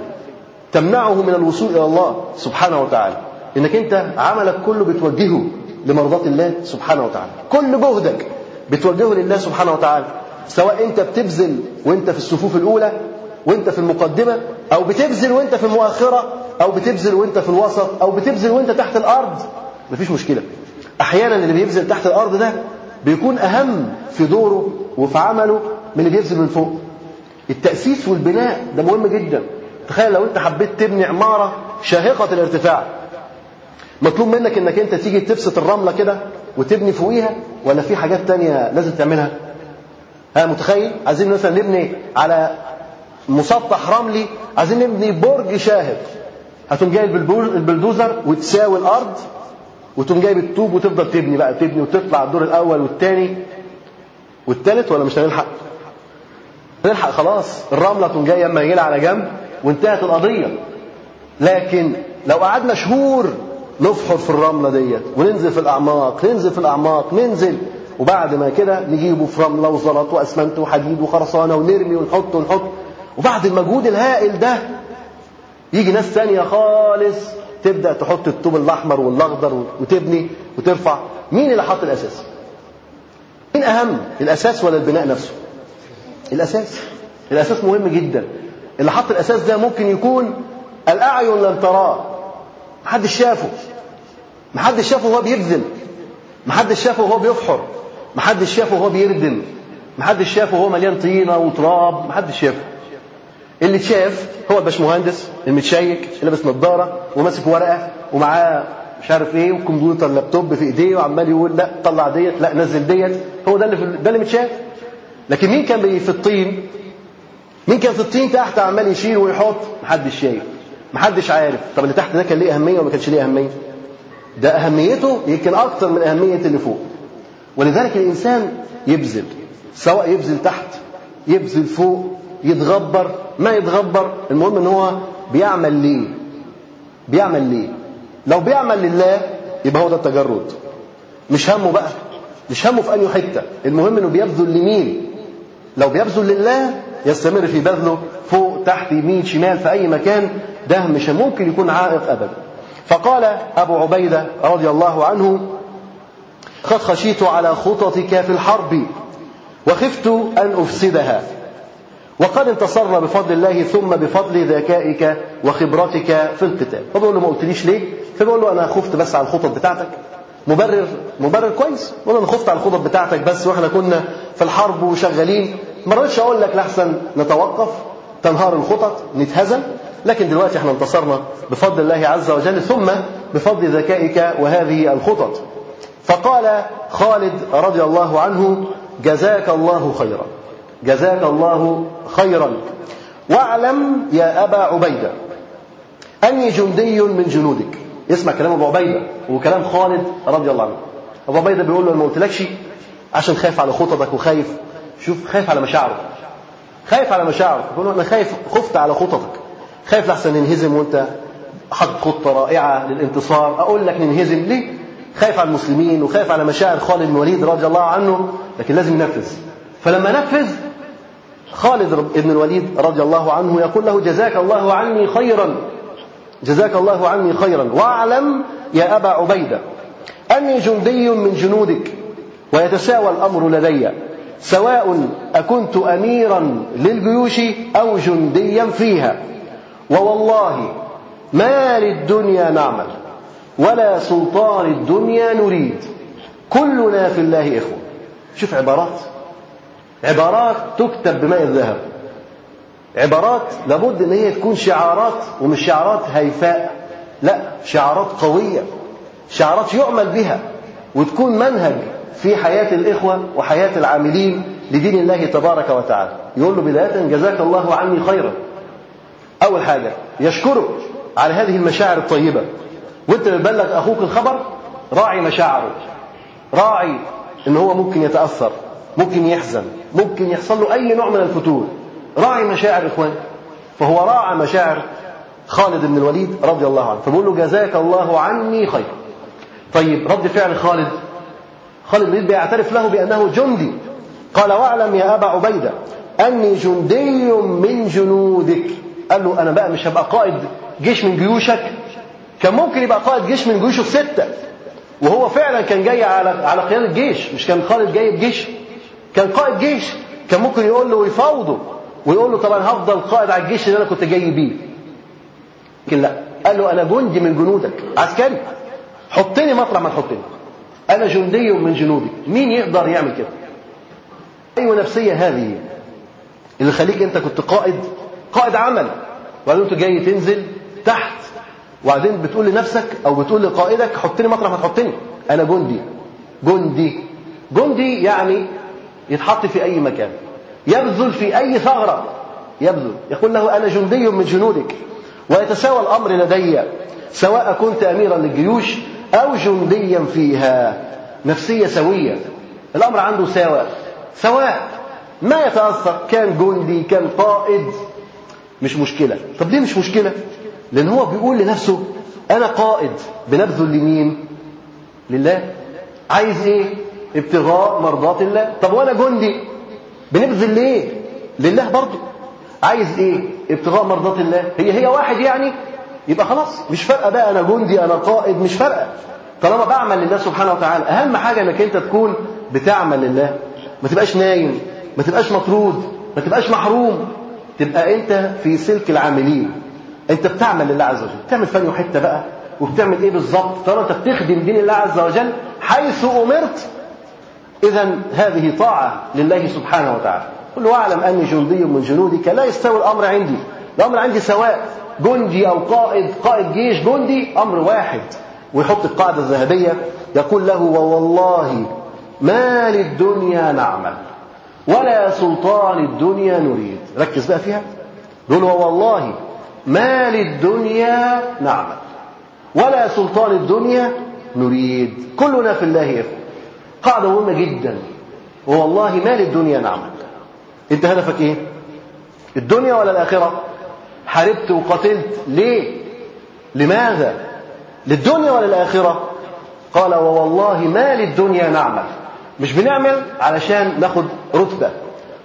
Speaker 1: تمنعه من الوصول إلى الله سبحانه وتعالى. إنك أنت عملك كله بتوجهه لمرضاة الله سبحانه وتعالى. كل جهدك بتوجهه لله سبحانه وتعالى. سواء أنت بتبذل وأنت في الصفوف الأولى وأنت في المقدمة أو بتبذل وأنت في المؤخرة أو بتبذل وأنت في الوسط أو بتبذل وأنت تحت الأرض مفيش مشكلة. أحيانا اللي بيبذل تحت الأرض ده بيكون أهم في دوره وفي عمله من اللي بيبذل من فوق. التأسيس والبناء ده مهم جدا. تخيل لو أنت حبيت تبني عمارة شاهقة الارتفاع. مطلوب منك إنك أنت تيجي تبسط الرملة كده وتبني فوقيها ولا في حاجات تانية لازم تعملها؟ ها متخيل؟ عايزين مثلا نبني على مسطح رملي عايزين نبني برج شاهق. هتقوم جايب البلدوزر وتساوي الأرض وتقوم جايب الطوب وتفضل تبني بقى تبني وتطلع الدور الأول والثاني والثالث ولا مش هنلحق؟ نلحق خلاص. الرملة تقوم جاية أما يجي على جنب وانتهت القضية. لكن لو قعدنا شهور نفحر في الرملة ديت وننزل في الأعماق ننزل في الأعماق ننزل. وبعد ما كده نجيبه في رملة وزلط وأسمنت وحديد وخرسانة ونرمي ونحط ونحط. وبعد المجهود الهائل ده يجي ناس ثانية خالص تبدأ تحط الطوب الأحمر والأخضر وتبني وترفع. مين اللي حط الأساس؟ مين أهم؟ الأساس ولا البناء نفسه؟ الأساس. الأساس مهم جدا. اللي حط الأساس ده ممكن يكون الأعين لم تراه. محدش شافه. محدش شافه وهو بيبذل. محدش شافه وهو بيفحر محدش شافه وهو بيردم. محدش شافه وهو مليان طينة وتراب. محدش شافه. اللي اتشاف هو الباشمهندس المتشيك اللي لابس نظارة وماسك ورقة ومعاه مش عارف إيه وكمبيوتر لابتوب في إيديه وعمال يقول لا طلع ديت لا نزل ديت. هو ده اللي في ده اللي متشاف. لكن مين كان في الطين؟ مين كان في الطين تحت عمال يشيل ويحط؟ محدش شايف. محدش عارف. طب اللي تحت ده كان ليه أهمية وما كانش ليه أهمية؟ ده أهميته يمكن أكتر من أهمية اللي فوق. ولذلك الإنسان يبذل سواء يبذل تحت يبذل فوق يتغبر ما يتغبر المهم إن هو بيعمل ليه بيعمل ليه لو بيعمل لله يبقى هو ده التجرد. مش همه بقى مش همه في أي حتة. المهم إنه بيبذل لمين؟ لو بيبذل لله يستمر في بذله فوق تحت يمين شمال في أي مكان ده مش ممكن يكون عائق أبدا. فقال أبو عبيدة رضي الله عنه قد خشيت على خططك في الحرب وخفت أن أفسدها. وقد انتصرنا بفضل الله ثم بفضل ذكائك وخبرتك في القتال فبقول له ما قلتليش ليه؟ فبقول له أنا خفت بس على الخطط بتاعتك. مبرر مبرر كويس. بقول أنا خفت على الخطط بتاعتك بس وإحنا كنا في الحرب وشغالين. ما رضيتش أقول لك لحسن نتوقف تنهار الخطط نتهزم. لكن دلوقتي إحنا انتصرنا بفضل الله عز وجل ثم بفضل ذكائك وهذه الخطط. فقال خالد رضي الله عنه جزاك الله خيرا. جزاك الله خيرا. واعلم يا أبا عبيدة أني جندي من جنودك. اسمع كلام أبو عبيدة وكلام خالد رضي الله عنه. أبو عبيدة بيقول له أنا ما قلتلكش عشان خايف على خططك وخايف. شوف خايف على مشاعره خايف على مشاعره بيقول له أنا خايف خفت على خططك. خايف لحسن ننهزم وأنت حاطط خطة رائعة للانتصار. أقول لك ننهزم ليه؟ خايف على المسلمين وخايف على مشاعر خالد بن الوليد رضي الله عنه لكن لازم ينفذ. فلما نفذ خالد بن الوليد رضي الله عنه يقول له جزاك الله عني خيرا. جزاك الله عني خيرا. واعلم يا أبا عبيدة أني جندي من جنودك ويتساوى الأمر لدي سواء أكنت أميرا للجيوش أو جنديا فيها. ووالله ما للدنيا نعمل ولا سلطان الدنيا نريد. كلنا في الله إخوة. شوف عبارات. عبارات تكتب بماء الذهب. عبارات لابد إن هي تكون شعارات ومش شعارات هيفاء لا شعارات قوية. شعارات يعمل بها وتكون منهج في حياة الإخوة وحياة العاملين لدين الله تبارك وتعالى. يقول له بداية جزاك الله عني خيرا. أول حاجة يشكره على هذه المشاعر الطيبة. وأنت بتبلغ أخوك الخبر راعي مشاعره. راعي إن هو ممكن يتأثر. ممكن يحزن ممكن يحصل له أي نوع من الفتور. راعي مشاعر إخوانك فهو راعى مشاعر خالد بن الوليد رضي الله عنه. فبقول له جزاك الله عني خير. طيب رد فعل خالد. خالد بن بيعترف له بأنه جندي. قال واعلم يا أبا عبيدة أني جندي من جنودك. قال له أنا بقى مش هبقى قائد جيش من جيوشك. كان ممكن يبقى قائد جيش من جيوشه الستة. وهو فعلا كان جاي على على قيادة جيش مش كان خالد جاي بجيش كان قائد جيش كان ممكن يقول له ويفاوضه ويقول له طبعا هفضل قائد على الجيش اللي أنا كنت جاي بيه. لكن لا. قال له أنا جندي من جنودك عسكري. حطني مطرح ما تحطني. أنا جندي من جنودك مين يقدر يعمل كده؟ أيوه نفسية هذه اللي خليك أنت كنت قائد قائد عمل. وبعدين أنت جاي تنزل تحت. وبعدين بتقول لنفسك أو بتقول لقائدك حطني مطرح ما تحطني. أنا جندي. جندي. جندي يعني يتحط في أي مكان. يبذل في أي ثغرة. يبذل. يقول له أنا جندي من جنودك. ويتساوى الأمر لدي سواء كنت أميرا للجيوش أو جنديا فيها. نفسية سوية. الأمر عنده سواء. سواء. ما يتأثر. كان جندي كان قائد. مش مشكلة. طب ليه مش مشكلة؟ لأن هو بيقول لنفسه أنا قائد. بنبذل لمين؟ لله. عايز إيه؟ ابتغاء مرضات الله. طب وأنا جندي بنبذل ليه؟ لله برضه. عايز إيه؟ ابتغاء مرضات الله. هي هي واحد يعني؟ يبقى خلاص مش فارقة بقى أنا جندي أنا قائد مش فارقة. طالما بعمل لله سبحانه وتعالى أهم حاجة إنك أنت تكون بتعمل لله. ما تبقاش نايم ما تبقاش مطرود ما تبقاش محروم. تبقى أنت في سلك العاملين. أنت بتعمل لله عز وجل. بتعمل فن حتة بقى؟ وبتعمل إيه بالظبط؟ طالما أنت بتخدم دين الله عز وجل حيث أمرت إذا هذه طاعة لله سبحانه وتعالى. قل واعلم أني جندي من جنودك لا يستوي الأمر عندي. الأمر عندي سواء جندي أو قائد قائد جيش جندي أمر واحد. ويحط القاعدة الذهبية يقول له ووالله ما للدنيا نعمل ولا سلطان الدنيا نريد. ركز بقى فيها. يقول والله ما للدنيا نعمل ولا سلطان الدنيا نريد. كلنا في الله إخوة قاعدة مهمة جدا. والله ما للدنيا نعمل أنت هدفك إيه؟ الدنيا ولا الآخرة؟ حاربت وقتلت. ليه؟ لماذا؟ للدنيا ولا الآخرة؟ قال ووالله ما للدنيا نعمل مش بنعمل علشان ناخد رتبة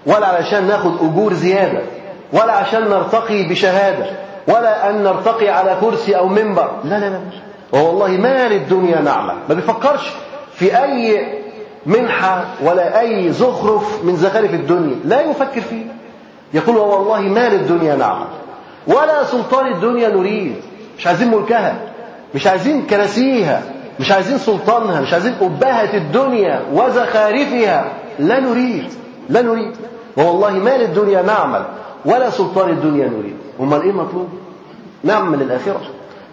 Speaker 1: ولا علشان ناخد أجور زيادة ولا عشان نرتقي بشهادة ولا أن نرتقي على كرسي أو منبر. لا لا لا. ووالله ما للدنيا نعمل ما بيفكرش في أي منحة ولا أي زخرف من زخارف الدنيا. لا يفكر فيه. يقول والله ما للدنيا نعم. ولا سلطان الدنيا نريد. مش عايزين ملكها. مش عايزين كراسيها. مش عايزين سلطانها. مش عايزين أبهة الدنيا وزخارفها. لا نريد. لا نريد. والله ما للدنيا نعمل ولا سلطان الدنيا نريد. أمال إيه مطلوب نعمل للاخره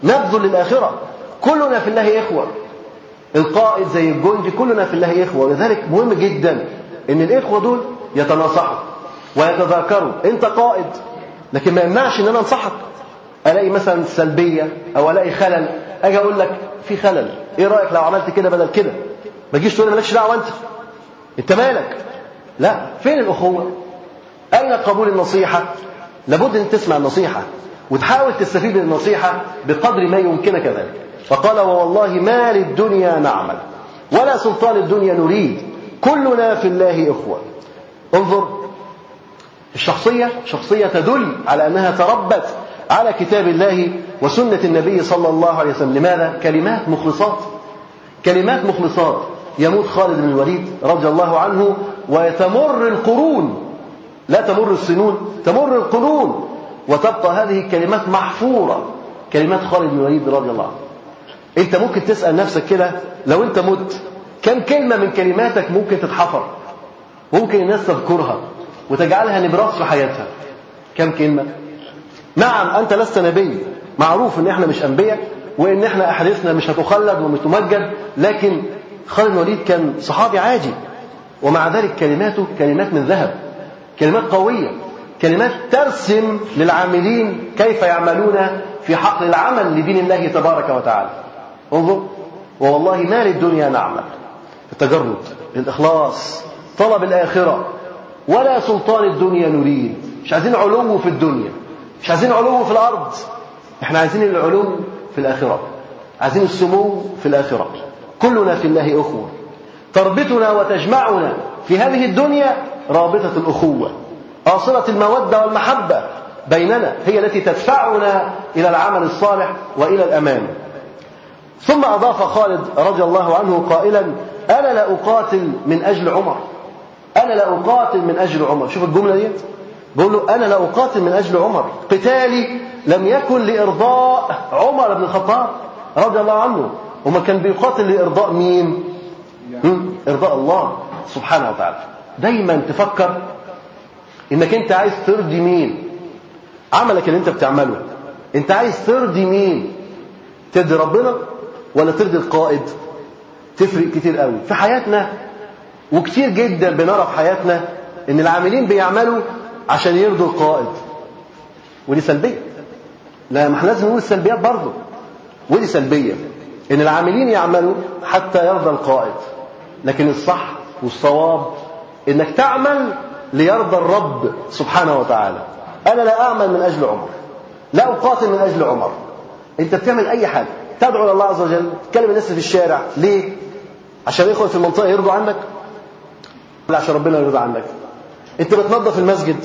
Speaker 1: نبذل للآخرة. كلنا في الله إخوة. القائد زي الجندي كلنا في الله إخوة. ولذلك مهم جدا إن الإخوة دول يتناصحوا ويتذاكروا. أنت قائد لكن ما يمنعش إن أنا أنصحك. ألاقي مثلا سلبية أو ألاقي خلل. أجي أقول لك في خلل. إيه رأيك لو عملت كده بدل كده؟ ما تجيش تقول لي مالكش دعوة أنت. أنت مالك؟ لا. فين الأخوة؟ أين قبول النصيحة؟ لابد أن تسمع النصيحة وتحاول تستفيد من النصيحة بقدر ما يمكنك ذلك. فقال ووالله ما للدنيا نعمل ولا سلطان الدنيا نريد كلنا في الله إخوة. انظر الشخصية شخصية تدل على أنها تربت على كتاب الله وسنة النبي صلى الله عليه وسلم. لماذا؟ كلمات مخلصات. كلمات مخلصات. يموت خالد بن الوليد رضي الله عنه وتمر القرون. لا تمر السنون تمر القرون. وتبقى هذه الكلمات محفورة. كلمات خالد بن الوليد رضي الله عنه. انت ممكن تسأل نفسك كده لو انت مت كم كلمة من كلماتك ممكن تتحفر؟ ممكن الناس تذكرها وتجعلها نبراس في حياتها. كم كلمة؟ نعم أنت لست نبي. معروف إن إحنا مش أنبياء وإن إحنا أحاديثنا مش هتخلد ومش تمجد لكن خالد الوليد كان صحابي عادي. ومع ذلك كلماته كلمات من ذهب كلمات قوية كلمات ترسم للعاملين كيف يعملون في حقل العمل لدين الله تبارك وتعالى. انظر ووالله ما للدنيا نعمل. التجرد الإخلاص طلب الآخرة. ولا سلطان الدنيا نريد. مش عايزين علو في الدنيا. مش عايزين علو في الأرض. إحنا عايزين العلو في الآخرة. عايزين السمو في الآخرة. كلنا في الله أخوة. تربطنا وتجمعنا في هذه الدنيا رابطة الأخوة. آصلة المودة والمحبة بيننا هي التي تدفعنا إلى العمل الصالح وإلى الأمان. ثم أضاف خالد رضي الله عنه قائلا أنا لا أقاتل من أجل عمر. أنا لا أقاتل من أجل عمر. شوف الجملة دي. بقول له أنا لا أقاتل من أجل عمر. قتالي لم يكن لإرضاء عمر بن الخطاب رضي الله عنه. وما كان بيقاتل لإرضاء مين؟ إرضاء الله سبحانه وتعالى. دايما تفكر إنك أنت عايز ترضي مين؟ عملك اللي أنت بتعمله. أنت عايز ترضي مين؟ ترضي ربنا؟ ولا ترضي القائد. تفرق كتير قوي. في حياتنا وكتير جدا بنرى في حياتنا إن العاملين بيعملوا عشان يرضوا القائد. ودي سلبية. لا ما إحنا لازم نقول السلبيات برضه. ودي سلبية. إن العاملين يعملوا حتى يرضى القائد. لكن الصح والصواب إنك تعمل ليرضى الرب سبحانه وتعالى. أنا لا أعمل من أجل عمر. لا أقاتل من أجل عمر. أنت بتعمل أي حاجة. تدعو إلى الله عز وجل. تكلم الناس في الشارع. ليه؟ عشان يخرج في المنطقة يرضوا عنك؟ ولا عشان ربنا يرضى عنك. انت بتنظف المسجد.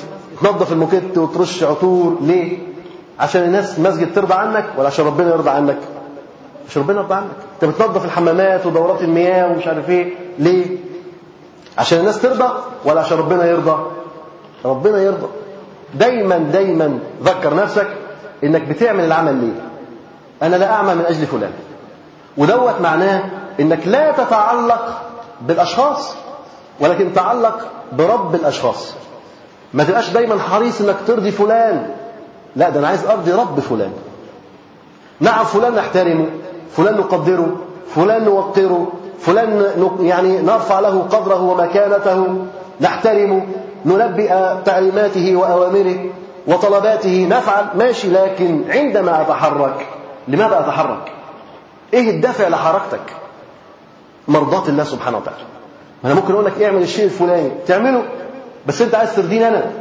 Speaker 1: تنظف الموكيت وترش عطور. ليه؟ عشان الناس المسجد ترضى عنك ولا عشان ربنا يرضى عنك؟ عشان ربنا يرضى عنك. انت بتنظف الحمامات ودورات المياه ومش عارف إيه. ليه؟ عشان الناس ترضى ولا عشان ربنا يرضى؟ ربنا يرضى. دايما دايما ذكر نفسك إنك بتعمل العمل ليه؟ أنا لا اعمل من أجل فلان. ودوت معناه إنك لا تتعلق بالأشخاص ولكن تعلق برب الأشخاص. ما تبقاش دايما حريص إنك ترضي فلان. لا ده أنا عايز أرضي رب فلان. نعم فلان نحترمه فلان نقدره فلان نوقره فلان يعني نرفع له قدره ومكانته نحترمه نلبئ تعليماته وأوامره وطلباته نفعل ماشي لكن عندما أتحرك لماذا أتحرك؟ إيه الدافع لحركتك؟ مرضاة الله سبحانه وتعالى. أنا ممكن أقول لك اعمل الشيء الفلاني. تعمله. بس أنت عايز ترضيني أنا.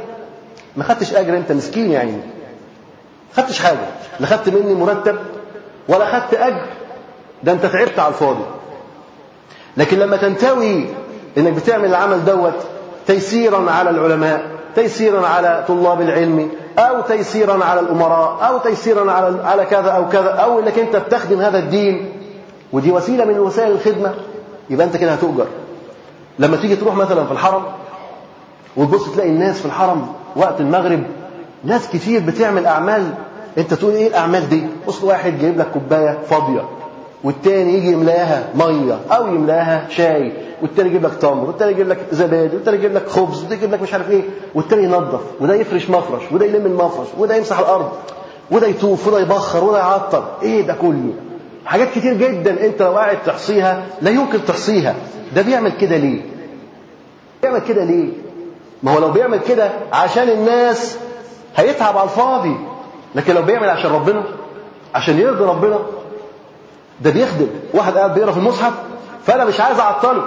Speaker 1: ما خدتش أجر أنت مسكين يعني ما خدتش حاجة. لا خدت مني مرتب ولا خدت أجر. ده أنت تعبت على الفاضي. لكن لما تنتوي إنك بتعمل العمل دوت تيسيرا على العلماء تيسيرا على طلاب العلم أو تيسيرا على الأمراء أو تيسيرا على على كذا أو كذا أو إنك أنت بتخدم هذا الدين. ودي وسيلة من وسائل الخدمة. يبقى أنت كده هتؤجر. لما تيجي تروح مثلا في الحرم وتبص تلاقي الناس في الحرم وقت المغرب ناس كتير بتعمل أعمال. أنت تقول إيه الأعمال دي؟ بص واحد جايب لك كوباية فاضية. والتاني يجي يملاها مية أو يملاها شاي والتاني يجيب لك تمر والتاني يجيب لك زبادي والتاني يجيب لك خبز والتاني يجيب لك مش عارف إيه والتاني ينظف وده يفرش مفرش وده يلم المفرش وده يمسح الأرض وده يطوف وده يبخر وده يعطر. إيه ده كله؟ حاجات كتير جدا أنت لو قاعد تحصيها لا يمكن تحصيها. ده بيعمل كده ليه؟ بيعمل كده ليه؟ ما هو لو بيعمل كده عشان الناس هيتعب على الفاضي لكن لو بيعمل عشان ربنا عشان يرضي ربنا ده بيخدم. واحد قاعد بيقرا في المصحف فأنا مش عايز أعطله.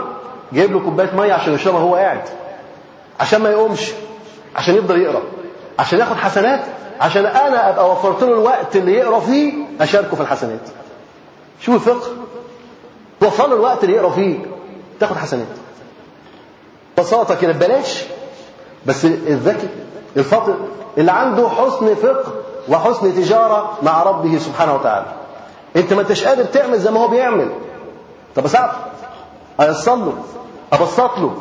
Speaker 1: جايب له كوباية مية عشان يشربها وهو قاعد. عشان ما يقومش. عشان يفضل يقرا. عشان ياخد حسنات. عشان أنا أبقى وفرت له الوقت اللي يقرا فيه أشاركه في الحسنات. شوف الفقه. توفر له الوقت اللي يقرا فيه تاخد حسنات. ببساطة كده ببلاش. بس الذكي الفاطر اللي عنده حسن فقه وحسن تجارة مع ربه سبحانه وتعالى. انت ما انتش قادر تعمل زي ما هو بيعمل. طب اساعده أيسر له. أبسط له.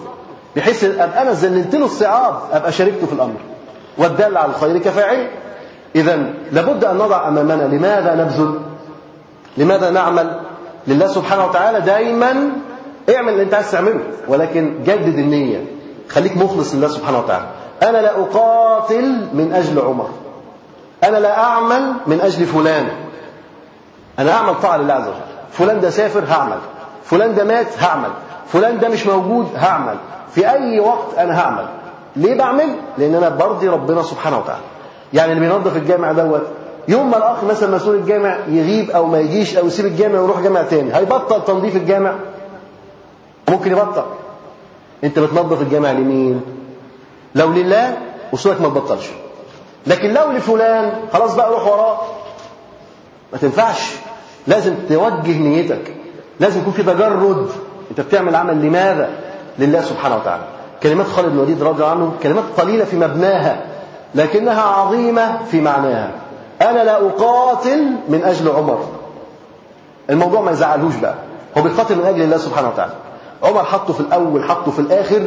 Speaker 1: بحيث أبقى أنا زللت له الصعاب أبقى شاركته في الأمر. والدال على الخير كفاعل. اذا لابد أن نضع أمامنا لماذا نبذل؟ لماذا نعمل؟ لله سبحانه وتعالى دايما اعمل اللي أنت عايز تعمله. ولكن جدد النية. خليك مخلص لله سبحانه وتعالى. أنا لا أقاتل من أجل عمر. أنا لا أعمل من أجل فلان. أنا أعمل طاعه لله عز وجل فلان ده سافر هعمل. فلان ده مات هعمل. فلان ده مش موجود هعمل. في أي وقت أنا هعمل. ليه بعمل؟ لأن أنا برضي ربنا سبحانه وتعالى. يعني اللي بينظف الجامع دوت يوم ما الأخ مثلا مسؤول الجامع يغيب أو ما يجيش أو يسيب الجامع ويروح جامع تاني هيبطل تنظيف الجامع؟ ممكن يبطل. أنت بتنظف الجامع لمين؟ لو لله وصولك ما تبطلش. لكن لو لفلان خلاص بقى روح وراه. ما تنفعش. لازم توجه نيتك. لازم يكون في تجرد. انت بتعمل عمل لماذا؟ لله سبحانه وتعالى. كلمات خالد بن الوليد رضي الله عنه كلمات قليلة في مبناها لكنها عظيمة في معناها. أنا لا أقاتل من أجل عمر. الموضوع ما يزعلوش بقى. هو بيقاتل من أجل الله سبحانه وتعالى. عمر حطه في الأول حطه في الآخر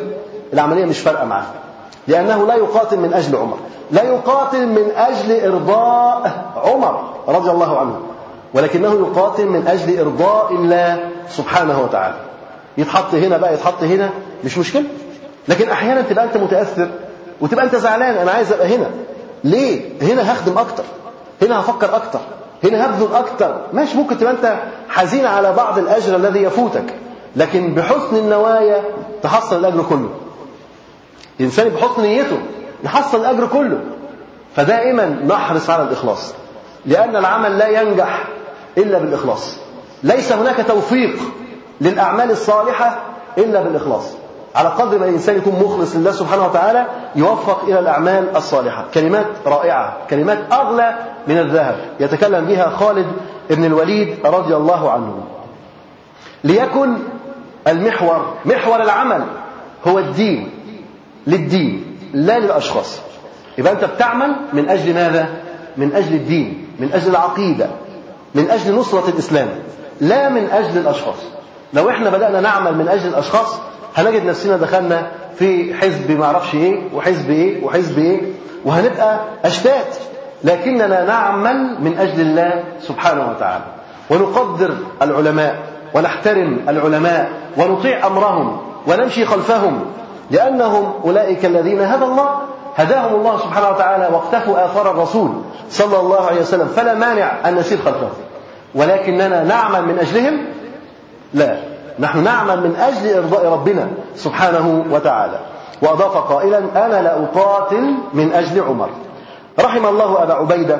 Speaker 1: العملية مش فارقة معاه. لأنه لا يقاتل من أجل عمر. لا يقاتل من أجل إرضاء عمر. رضي الله عنه ولكنه يقاتل من أجل إرضاء الله سبحانه وتعالى. يتحط هنا بقى يتحط هنا مش مشكلة. لكن أحيانا تبقى أنت متأثر وتبقى أنت زعلان أنا عايز أبقى هنا. ليه؟ هنا هخدم أكتر. هنا هفكر أكتر. هنا هبذل أكتر. ماشي ممكن تبقى أنت حزين على بعض الأجر الذي يفوتك لكن بحسن النوايا تحصل الأجر كله. الإنسان بحسن نيته يحصل الأجر كله. فدائما نحرص على الإخلاص. لأن العمل لا ينجح إلا بالإخلاص. ليس هناك توفيق للأعمال الصالحة إلا بالإخلاص. على قدر ما الإنسان يكون مخلص لله سبحانه وتعالى يوفق إلى الأعمال الصالحة. كلمات رائعة كلمات أغلى من الذهب. يتكلم بها خالد بن الوليد رضي الله عنه. ليكن المحور محور العمل هو الدين. للدين لا للأشخاص. يبقى أنت بتعمل من أجل ماذا؟ من أجل الدين. من أجل العقيدة من أجل نصرة الإسلام لا من أجل الأشخاص. لو إحنا بدأنا نعمل من أجل الأشخاص هنجد نفسنا دخلنا في حزب ما أعرفش إيه وحزب إيه وحزب إيه وهنبقى أشتات. لكننا نعمل من أجل الله سبحانه وتعالى. ونقدر العلماء ونحترم العلماء ونطيع أمرهم ونمشي خلفهم لأنهم أولئك الذين هدى الله هداهم الله سبحانه وتعالى واقتفوا آثار الرسول صلى الله عليه وسلم فلا مانع أن نسير خلفهم. ولكننا نعمل من أجلهم؟ لا. نحن نعمل من أجل إرضاء ربنا سبحانه وتعالى. وأضاف قائلا أنا لا أقاتل من أجل عمر. رحم الله أبا عبيدة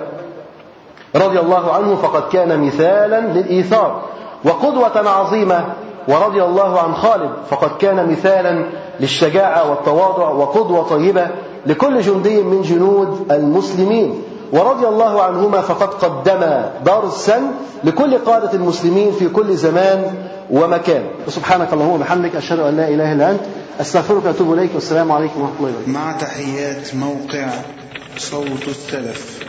Speaker 1: رضي الله عنه فقد كان مثالا للإيثار. وقدوة عظيمة ورضي الله عن خالد فقد كان مثالا للشجاعة والتواضع وقدوة طيبة لكل جندي من جنود المسلمين. ورضي الله عنهما فقد قدما درسا لكل قادة المسلمين في كل زمان ومكان. سبحانك اللهم وبحمدك أشهد أن لا إله إلا أنت أستغفرك وأتوب إليك والسلام عليكم ورحمة الله وبركاته.
Speaker 2: مع تحيات موقع صوت السلف